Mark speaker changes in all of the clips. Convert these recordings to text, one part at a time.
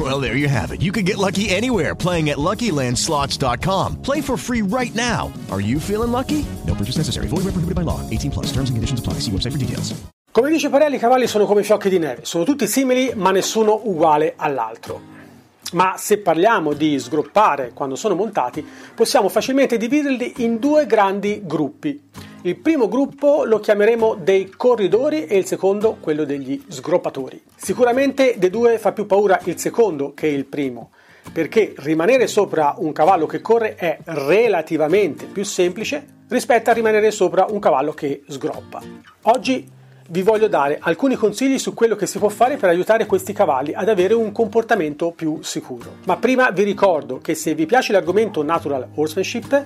Speaker 1: Well, there you have it. You can get lucky anywhere playing at LuckyLandSlots.com. Play for free right now. Are you feeling lucky? No purchase necessary. Void where prohibited by law. 18 plus. Terms and conditions apply. See website for details.
Speaker 2: Come dice Parelli, i cavalli sono come fiocchi di neve. Sono tutti simili, ma nessuno uguale all'altro. Ma se parliamo di sgroppare quando sono montati, possiamo facilmente dividerli in due grandi gruppi. Il primo gruppo lo chiameremo dei corridori e il secondo quello degli sgroppatori. Sicuramente dei due fa più paura il secondo che il primo, perché rimanere sopra un cavallo che corre è relativamente più semplice rispetto a rimanere sopra un cavallo che sgroppa. Oggi vi voglio dare alcuni consigli su quello che si può fare per aiutare questi cavalli ad avere un comportamento più sicuro. Ma prima vi ricordo che se vi piace l'argomento natural horsemanship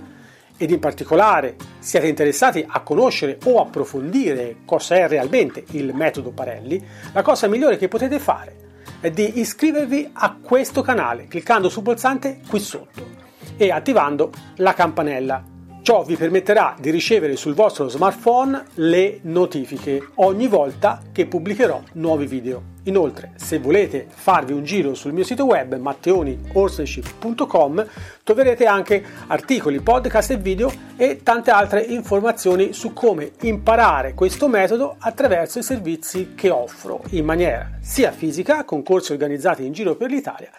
Speaker 2: ed in particolare siete interessati a conoscere o approfondire cosa è realmente il metodo Parelli, la cosa migliore che potete fare è di iscrivervi a questo canale cliccando sul pulsante qui sotto e attivando la campanella Ciò vi permetterà di ricevere sul vostro smartphone le notifiche ogni volta che pubblicherò nuovi video. Inoltre, se volete farvi un giro sul mio sito web matteonihorsemanship.com troverete anche articoli, podcast e video e tante altre informazioni su come imparare questo metodo attraverso i servizi che offro in maniera sia fisica, con corsi organizzati in giro per l'Italia,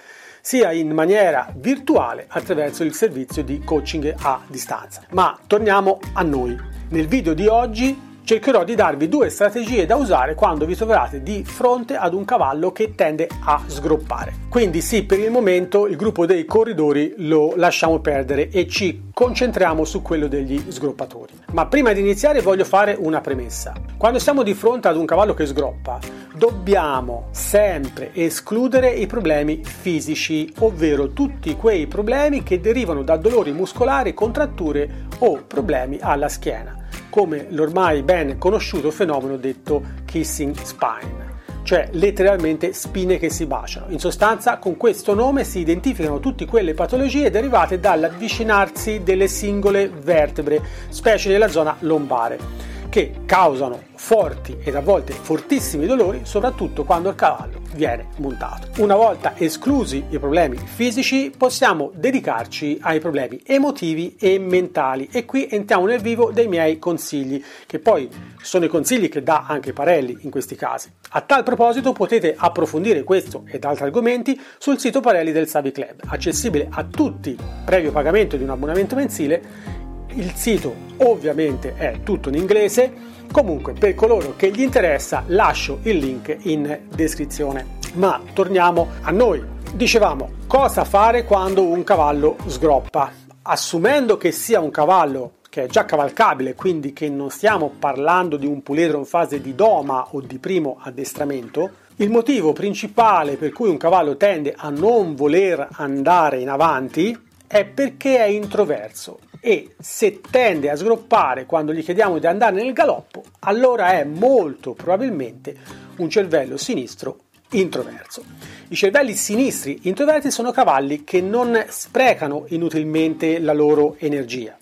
Speaker 2: sia in maniera virtuale attraverso il servizio di coaching a distanza. Ma torniamo a noi. Nel video di oggi cercherò di darvi due strategie da usare quando vi troverete di fronte ad un cavallo che tende a sgroppare. Quindi sì, per il momento il gruppo dei corridori lo lasciamo perdere e ci concentriamo su quello degli sgroppatori. Ma prima di iniziare voglio fare una premessa. Quando siamo di fronte ad un cavallo che sgroppa, dobbiamo sempre escludere i problemi fisici, ovvero tutti quei problemi che derivano da dolori muscolari, contratture o problemi alla schiena come l'ormai ben conosciuto fenomeno detto kissing spine cioè letteralmente spine che si baciano. In sostanza, con questo nome si identificano tutte quelle patologie derivate dall'avvicinarsi delle singole vertebre, specie nella zona lombare che causano forti ed a volte fortissimi dolori, soprattutto quando il cavallo viene montato. Una volta esclusi i problemi fisici, possiamo dedicarci ai problemi emotivi e mentali e qui entriamo nel vivo dei miei consigli, che poi sono i consigli che dà anche Parelli in questi casi. A tal proposito potete approfondire questo ed altri argomenti sul sito Parelli del Savi Club, accessibile a tutti previo pagamento di un abbonamento mensile il sito ovviamente è tutto in inglese, comunque per coloro che gli interessa lascio il link in descrizione. Ma torniamo a noi. Dicevamo, cosa fare quando un cavallo sgroppa? Assumendo che sia un cavallo che è già cavalcabile, quindi che non stiamo parlando di un puledro in fase di doma o di primo addestramento, il motivo principale per cui un cavallo tende a non voler andare in avanti è perché è introverso e se tende a sgroppare quando gli chiediamo di andare nel galoppo, allora è molto probabilmente un cervello sinistro introverso. I cervelli sinistri introversi sono cavalli che non sprecano inutilmente la loro energia.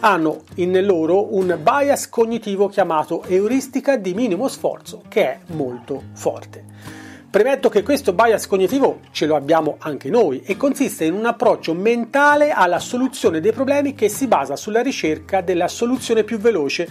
Speaker 2: Hanno in loro un bias cognitivo chiamato euristica di minimo sforzo che è molto forte. Premetto che questo bias cognitivo ce lo abbiamo anche noi e consiste in un approccio mentale alla soluzione dei problemi che si basa sulla ricerca della soluzione più veloce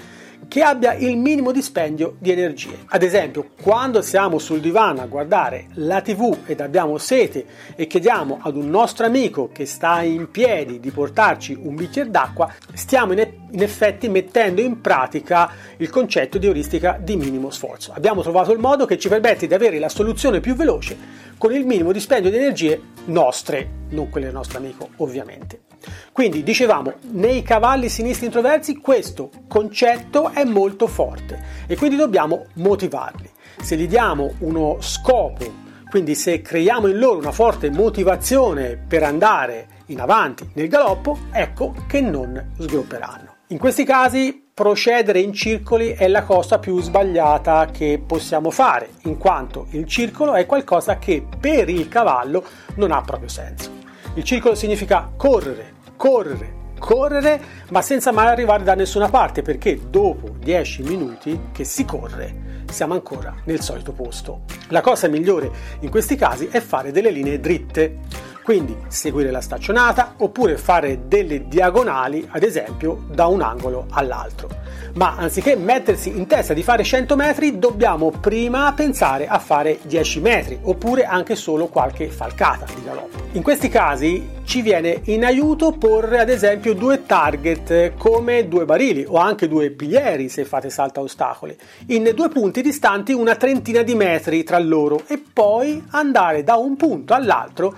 Speaker 2: che abbia il minimo dispendio di energie. Ad esempio, quando siamo sul divano a guardare la TV ed abbiamo sete e chiediamo ad un nostro amico che sta in piedi di portarci un bicchiere d'acqua, stiamo in, e- in effetti mettendo in pratica il concetto di euristica di minimo sforzo. Abbiamo trovato il modo che ci permette di avere la soluzione più veloce con il minimo dispendio di energie nostre, non quelle del nostro amico, ovviamente. Quindi dicevamo, nei cavalli sinistri introversi questo concetto è molto forte e quindi dobbiamo motivarli. Se gli diamo uno scopo, quindi se creiamo in loro una forte motivazione per andare in avanti nel galoppo, ecco che non sgropperanno. In questi casi procedere in circoli è la cosa più sbagliata che possiamo fare, in quanto il circolo è qualcosa che per il cavallo non ha proprio senso. Il circolo significa correre, correre, correre, ma senza mai arrivare da nessuna parte, perché dopo 10 minuti che si corre siamo ancora nel solito posto. La cosa migliore in questi casi è fare delle linee dritte quindi seguire la staccionata oppure fare delle diagonali, ad esempio, da un angolo all'altro. Ma anziché mettersi in testa di fare 100 metri, dobbiamo prima pensare a fare 10 metri oppure anche solo qualche falcata di galoppo. In questi casi ci viene in aiuto porre ad esempio due target come due barili o anche due piglieri se fate salto a ostacoli, in due punti distanti una trentina di metri tra loro e poi andare da un punto all'altro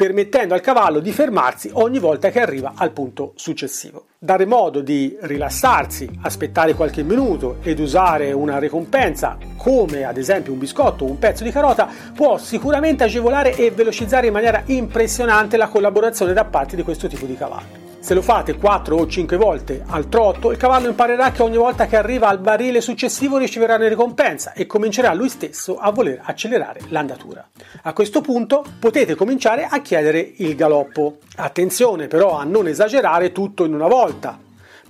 Speaker 2: permettendo al cavallo di fermarsi ogni volta che arriva al punto successivo. Dare modo di rilassarsi, aspettare qualche minuto ed usare una ricompensa come ad esempio un biscotto o un pezzo di carota può sicuramente agevolare e velocizzare in maniera impressionante la collaborazione da parte di questo tipo di cavallo. Se lo fate 4 o 5 volte al trotto, il cavallo imparerà che ogni volta che arriva al barile successivo riceverà una ricompensa e comincerà lui stesso a voler accelerare l'andatura. A questo punto potete cominciare a chiedere il galoppo. Attenzione però a non esagerare tutto in una volta,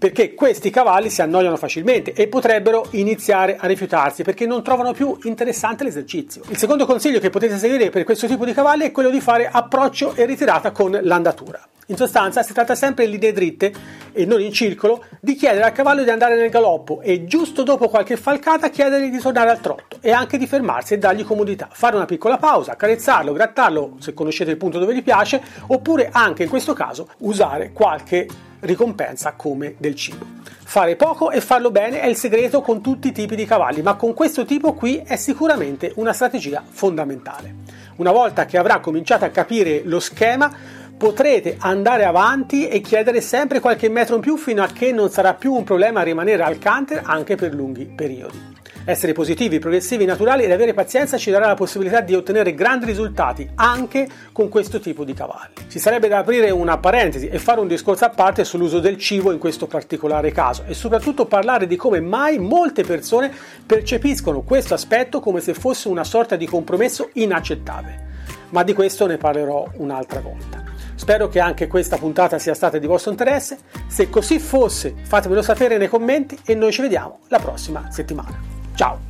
Speaker 2: perché questi cavalli si annoiano facilmente e potrebbero iniziare a rifiutarsi perché non trovano più interessante l'esercizio. Il secondo consiglio che potete seguire per questo tipo di cavalli è quello di fare approccio e ritirata con l'andatura. In sostanza si tratta sempre in linee dritte e non in circolo di chiedere al cavallo di andare nel galoppo e giusto dopo qualche falcata chiedergli di tornare al trotto e anche di fermarsi e dargli comodità, fare una piccola pausa, carezzarlo, grattarlo se conoscete il punto dove gli piace oppure anche in questo caso usare qualche ricompensa come del cibo. Fare poco e farlo bene è il segreto con tutti i tipi di cavalli, ma con questo tipo qui è sicuramente una strategia fondamentale. Una volta che avrà cominciato a capire lo schema, potrete andare avanti e chiedere sempre qualche metro in più fino a che non sarà più un problema rimanere al canter anche per lunghi periodi. Essere positivi, progressivi, naturali ed avere pazienza ci darà la possibilità di ottenere grandi risultati anche con questo tipo di cavalli. Ci sarebbe da aprire una parentesi e fare un discorso a parte sull'uso del cibo in questo particolare caso e soprattutto parlare di come mai molte persone percepiscono questo aspetto come se fosse una sorta di compromesso inaccettabile. Ma di questo ne parlerò un'altra volta. Spero che anche questa puntata sia stata di vostro interesse. Se così fosse, fatemelo sapere nei commenti e noi ci vediamo la prossima settimana. Tchau!